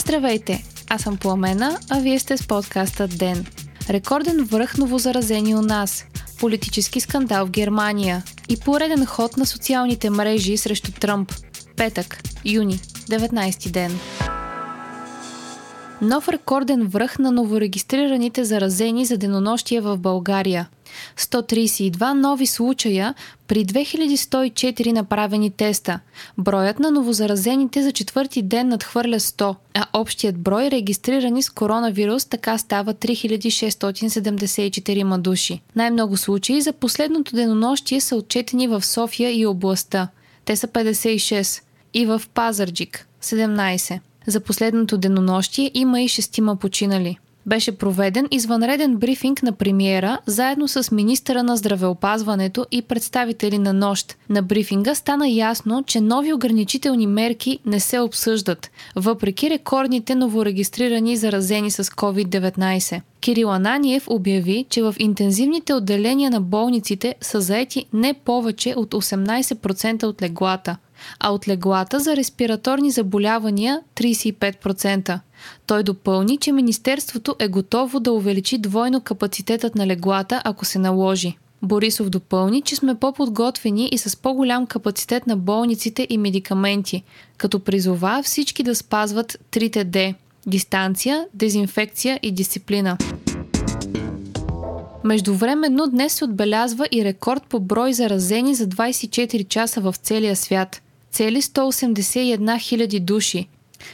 Здравейте! Аз съм Пламена, а вие сте с подкаста Ден. Рекорден връх новозаразени у нас. Политически скандал в Германия. И пореден ход на социалните мрежи срещу Тръмп. Петък, юни, 19 ден. Нов рекорден връх на новорегистрираните заразени за денонощие в България. 132 нови случая при 2104 направени теста. Броят на новозаразените за четвърти ден надхвърля 100, а общият брой регистрирани с коронавирус така става 3674 души. Най-много случаи за последното денонощие са отчетени в София и областта. Те са 56. И в Пазарджик – 17. За последното денонощие има и шестима починали. Беше проведен извънреден брифинг на премиера заедно с министъра на здравеопазването и представители на нощ. На брифинга стана ясно, че нови ограничителни мерки не се обсъждат, въпреки рекордните новорегистрирани заразени с COVID-19. Кирил Ананиев обяви, че в интензивните отделения на болниците са заети не повече от 18% от леглата – а от леглата за респираторни заболявания 35%. Той допълни, че Министерството е готово да увеличи двойно капацитетът на леглата, ако се наложи. Борисов допълни, че сме по-подготвени и с по-голям капацитет на болниците и медикаменти, като призова всички да спазват трите Д – дистанция, дезинфекция и дисциплина. Междувременно днес се отбелязва и рекорд по брой заразени за 24 часа в целия свят – цели 181 хиляди души.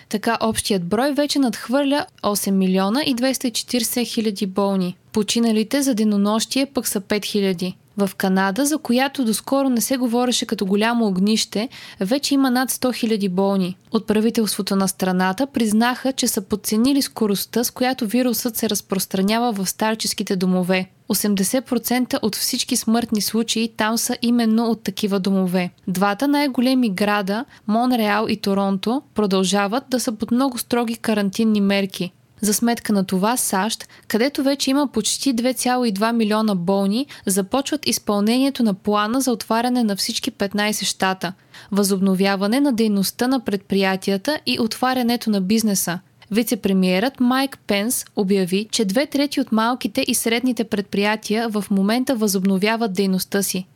Така общият брой вече надхвърля 8 милиона и 240 хиляди болни. Починалите за денонощие пък са 5 хиляди. В Канада, за която доскоро не се говореше като голямо огнище, вече има над 100 000 болни. От правителството на страната признаха, че са подценили скоростта, с която вирусът се разпространява в старческите домове. 80% от всички смъртни случаи там са именно от такива домове. Двата най-големи града, Монреал и Торонто, продължават да са под много строги карантинни мерки. За сметка на това САЩ, където вече има почти 2,2 милиона болни, започват изпълнението на плана за отваряне на всички 15 щата, възобновяване на дейността на предприятията и отварянето на бизнеса. Вице-премьерът Майк Пенс обяви, че две трети от малките и средните предприятия в момента възобновяват дейността си.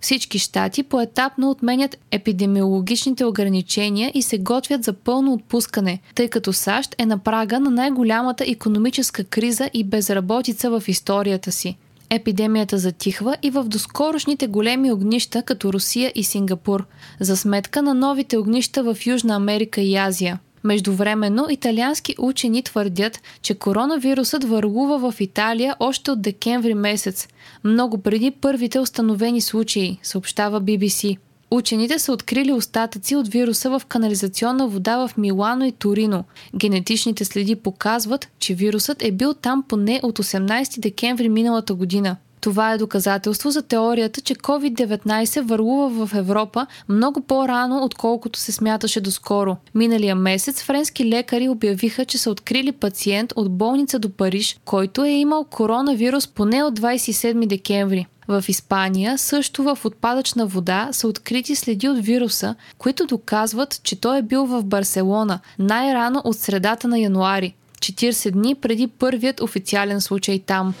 Всички щати поетапно отменят епидемиологичните ограничения и се готвят за пълно отпускане, тъй като САЩ е на прага на най-голямата економическа криза и безработица в историята си. Епидемията затихва и в доскорошните големи огнища, като Русия и Сингапур, за сметка на новите огнища в Южна Америка и Азия. Междувременно италиански учени твърдят, че коронавирусът върлува в Италия още от декември месец, много преди първите установени случаи, съобщава BBC. Учените са открили остатъци от вируса в канализационна вода в Милано и Торино. Генетичните следи показват, че вирусът е бил там поне от 18 декември миналата година. Това е доказателство за теорията, че COVID-19 върлува в Европа много по-рано, отколкото се смяташе доскоро. Миналия месец френски лекари обявиха, че са открили пациент от болница до Париж, който е имал коронавирус поне от 27 декември. В Испания също в отпадъчна вода са открити следи от вируса, които доказват, че той е бил в Барселона най-рано от средата на януари, 40 дни преди първият официален случай там.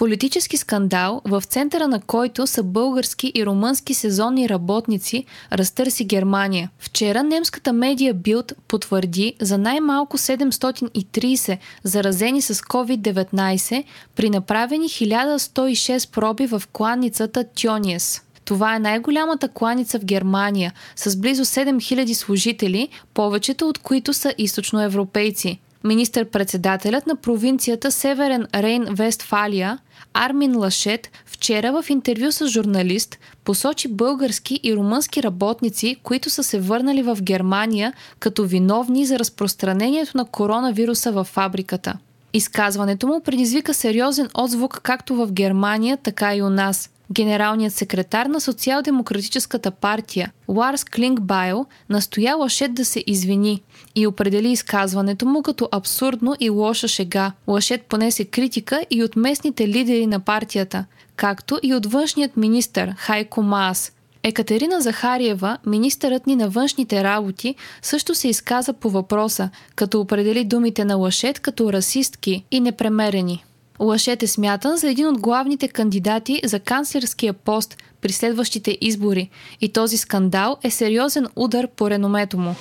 Политически скандал, в центъра на който са български и румънски сезонни работници, разтърси Германия. Вчера немската медия Билд потвърди за най-малко 730 заразени с COVID-19 при направени 1106 проби в кланницата Тьониес. Това е най-голямата кланица в Германия, с близо 7000 служители, повечето от които са източноевропейци. Министър-председателят на провинцията Северен Рейн Вестфалия Армин Лашет вчера в интервю с журналист посочи български и румънски работници, които са се върнали в Германия като виновни за разпространението на коронавируса във фабриката. Изказването му предизвика сериозен отзвук както в Германия, така и у нас – Генералният секретар на Социал-демократическата партия Ларс Клингбайл настоя Лашет да се извини и определи изказването му като абсурдно и лоша шега. Лашет понесе критика и от местните лидери на партията, както и от външният министър Хайко Маас. Екатерина Захариева, министърът ни на външните работи, също се изказа по въпроса, като определи думите на Лашет като расистки и непремерени. Лашет е смятан за един от главните кандидати за канцлерския пост при следващите избори и този скандал е сериозен удар по реномето му.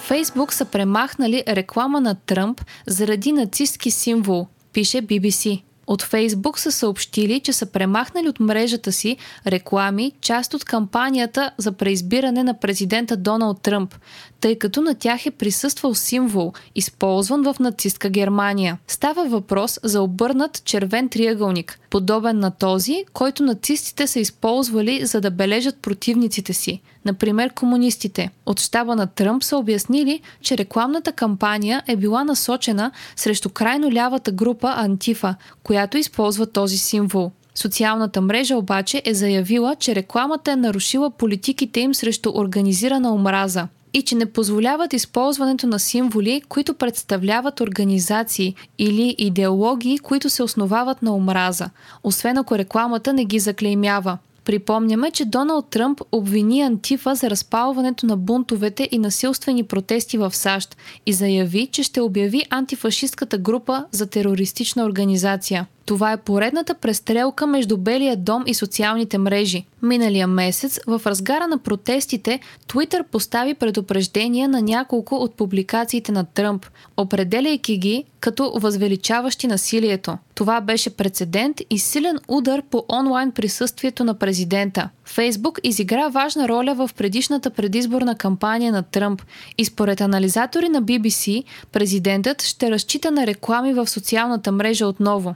Фейсбук са премахнали реклама на Тръмп заради нацистски символ, пише BBC. От Фейсбук са съобщили, че са премахнали от мрежата си реклами, част от кампанията за преизбиране на президента Доналд Тръмп, тъй като на тях е присъствал символ, използван в нацистка Германия. Става въпрос за обърнат червен триъгълник, подобен на този, който нацистите са използвали за да бележат противниците си, например комунистите. От щаба на Тръмп са обяснили, че рекламната кампания е била насочена срещу крайно лявата група Антифа, която използва този символ. Социалната мрежа обаче е заявила, че рекламата е нарушила политиките им срещу организирана омраза и че не позволяват използването на символи, които представляват организации или идеологии, които се основават на омраза, освен ако рекламата не ги заклеймява. Припомняме, че Доналд Тръмп обвини Антифа за разпалването на бунтовете и насилствени протести в САЩ и заяви, че ще обяви антифашистката група за терористична организация. Това е поредната престрелка между Белия дом и социалните мрежи. Миналия месец, в разгара на протестите, Twitter постави предупреждения на няколко от публикациите на Тръмп, определяйки ги като възвеличаващи насилието. Това беше прецедент и силен удар по онлайн присъствието на президента. Фейсбук изигра важна роля в предишната предизборна кампания на Тръмп и според анализатори на BBC, президентът ще разчита на реклами в социалната мрежа отново.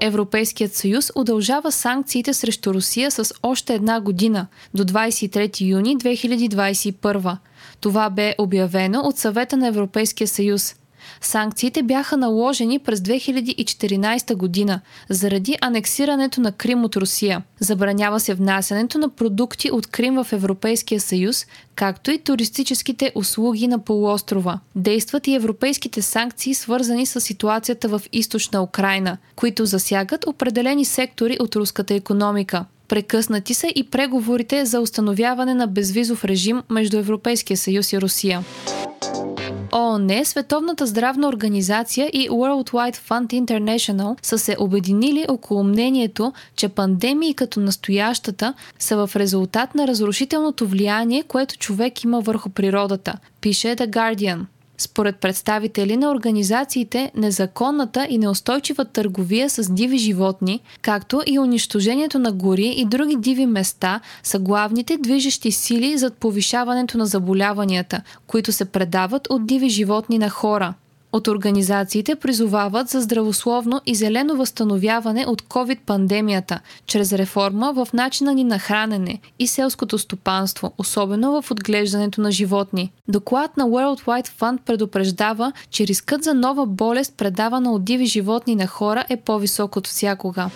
Европейският съюз удължава санкциите срещу Русия с още една година до 23 юни 2021. Това бе обявено от съвета на Европейския съюз. Санкциите бяха наложени през 2014 година заради анексирането на Крим от Русия. Забранява се внасянето на продукти от Крим в Европейския съюз, както и туристическите услуги на полуострова. Действат и европейските санкции, свързани с ситуацията в източна Украина, които засягат определени сектори от руската економика. Прекъснати са и преговорите за установяване на безвизов режим между Европейския съюз и Русия. ООН, Световната здравна организация и World Wide Fund International са се обединили около мнението, че пандемии като настоящата са в резултат на разрушителното влияние, което човек има върху природата, пише The Guardian. Според представители на организациите, незаконната и неустойчива търговия с диви животни, както и унищожението на гори и други диви места са главните движещи сили зад повишаването на заболяванията, които се предават от диви животни на хора – от организациите призовават за здравословно и зелено възстановяване от COVID-пандемията, чрез реформа в начина ни на хранене и селското стопанство, особено в отглеждането на животни. Доклад на World Wide Fund предупреждава, че рискът за нова болест, предавана от диви животни на хора, е по-висок от всякога.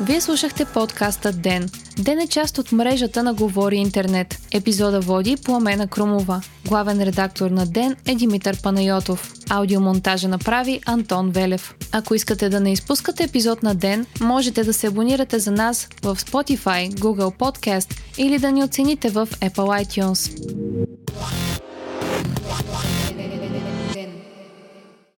Вие слушахте подкаста Ден. Ден е част от мрежата на Говори Интернет. Епизода води Пламена Крумова. Главен редактор на Ден е Димитър Панайотов. Аудиомонтажа направи Антон Велев. Ако искате да не изпускате епизод на Ден, можете да се абонирате за нас в Spotify, Google Podcast или да ни оцените в Apple iTunes.